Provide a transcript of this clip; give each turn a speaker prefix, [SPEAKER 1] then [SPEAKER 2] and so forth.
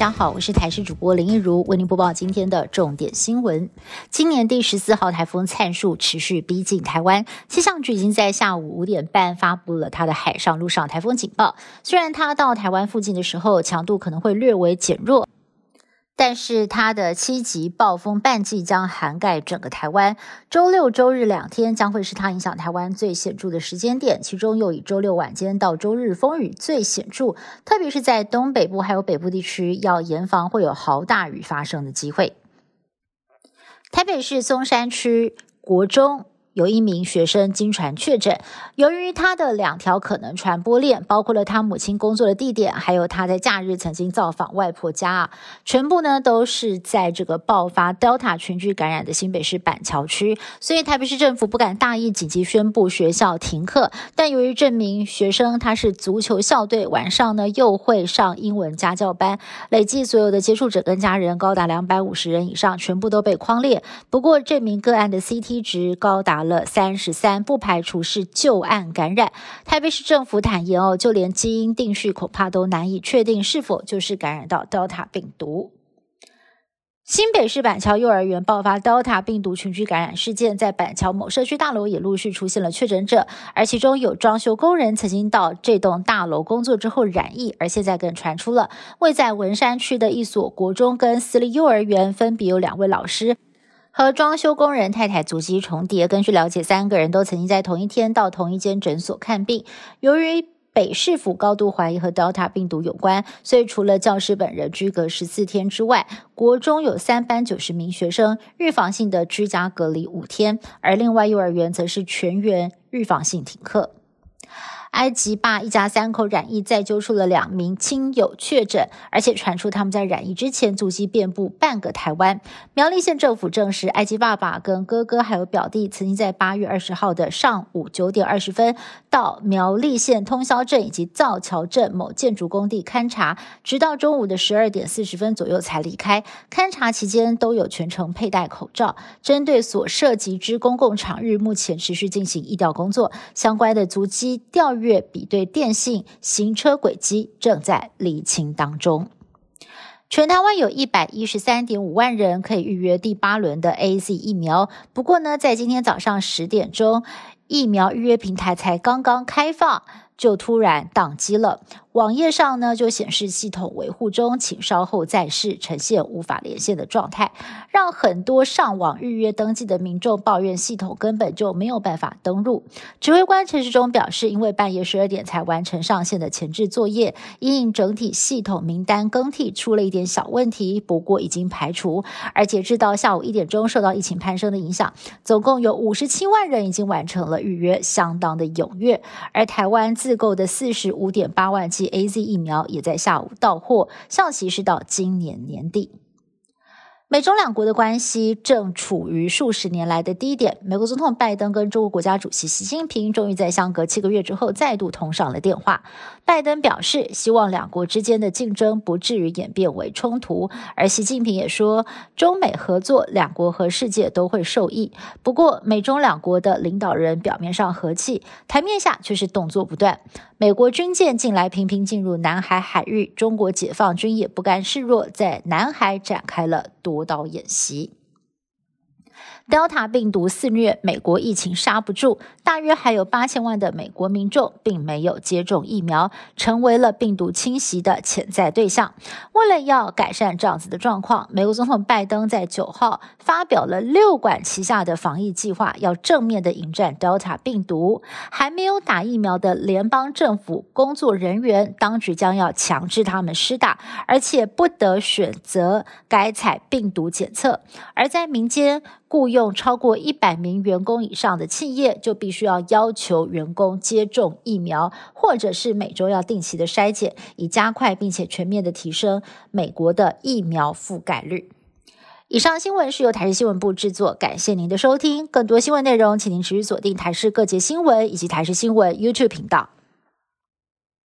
[SPEAKER 1] 大家好，我是台视主播林一如，为您播报今天的重点新闻。今年第十四号台风灿数持续逼近台湾，气象局已经在下午五点半发布了它的海上、陆上台风警报。虽然它到台湾附近的时候强度可能会略微减弱。但是它的七级暴风半季将涵盖整个台湾，周六、周日两天将会是它影响台湾最显著的时间点，其中又以周六晚间到周日风雨最显著，特别是在东北部还有北部地区，要严防会有豪大雨发生的机会。台北市松山区国中。有一名学生经传确诊，由于他的两条可能传播链，包括了他母亲工作的地点，还有他在假日曾经造访外婆家啊，全部呢都是在这个爆发 Delta 群聚感染的新北市板桥区，所以台北市政府不敢大意，紧急宣布学校停课。但由于这名学生他是足球校队，晚上呢又会上英文家教班，累计所有的接触者跟家人高达两百五十人以上，全部都被框列。不过这名个案的 CT 值高达。了三十三，不排除是旧案感染。台北市政府坦言哦，就连基因定序恐怕都难以确定是否就是感染到 Delta 病毒。新北市板桥幼儿园爆发 Delta 病毒群聚感染事件，在板桥某社区大楼也陆续出现了确诊者，而其中有装修工人曾经到这栋大楼工作之后染疫，而现在更传出了位在文山区的一所国中跟私立幼儿园，分别有两位老师。和装修工人太太足迹重叠。根据了解，三个人都曾经在同一天到同一间诊所看病。由于北市府高度怀疑和 Delta 病毒有关，所以除了教师本人居隔十四天之外，国中有三班九十名学生预防性的居家隔离五天，而另外幼儿园则是全员预防性停课。埃及坝一家三口染疫，再揪出了两名亲友确诊，而且传出他们在染疫之前足迹遍布半个台湾。苗栗县政府证实，埃及爸爸跟哥哥还有表弟曾经在八月二十号的上午九点二十分到苗栗县通霄镇以及造桥镇某建筑工地勘察，直到中午的十二点四十分左右才离开。勘察期间都有全程佩戴口罩。针对所涉及之公共场域，目前持续进行疫调工作，相关的足迹调。月比对电信行车轨迹正在厘清当中。全台湾有一百一十三点五万人可以预约第八轮的 A Z 疫苗，不过呢，在今天早上十点钟，疫苗预约平台才刚刚开放，就突然宕机了。网页上呢就显示系统维护中，请稍后再试，呈现无法连线的状态，让很多上网预约登记的民众抱怨系统根本就没有办法登录。指挥官陈时中表示，因为半夜十二点才完成上线的前置作业，因整体系统名单更替出了一点小问题，不过已经排除。而截至到下午一点钟，受到疫情攀升的影响，总共有五十七万人已经完成了预约，相当的踊跃。而台湾自购的四十五点八万剂。A Z 疫苗也在下午到货，效期是到今年年底。美中两国的关系正处于数十年来的低点。美国总统拜登跟中国国家主席习近平终于在相隔七个月之后再度通上了电话。拜登表示，希望两国之间的竞争不至于演变为冲突，而习近平也说，中美合作，两国和世界都会受益。不过，美中两国的领导人表面上和气，台面下却是动作不断。美国军舰近来频频进入南海海域，中国解放军也不甘示弱，在南海展开了夺舞蹈演习。Delta 病毒肆虐，美国疫情刹不住，大约还有八千万的美国民众并没有接种疫苗，成为了病毒侵袭的潜在对象。为了要改善这样子的状况，美国总统拜登在九号发表了六管齐下的防疫计划，要正面的迎战 Delta 病毒。还没有打疫苗的联邦政府工作人员，当局将要强制他们施打，而且不得选择改采病毒检测。而在民间，雇佣超过一百名员工以上的企业，就必须要要求员工接种疫苗，或者是每周要定期的筛检，以加快并且全面的提升美国的疫苗覆盖率。以上新闻是由台视新闻部制作，感谢您的收听。更多新闻内容，请您持续锁定台视各节新闻以及台视新闻 YouTube 频道。